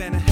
and a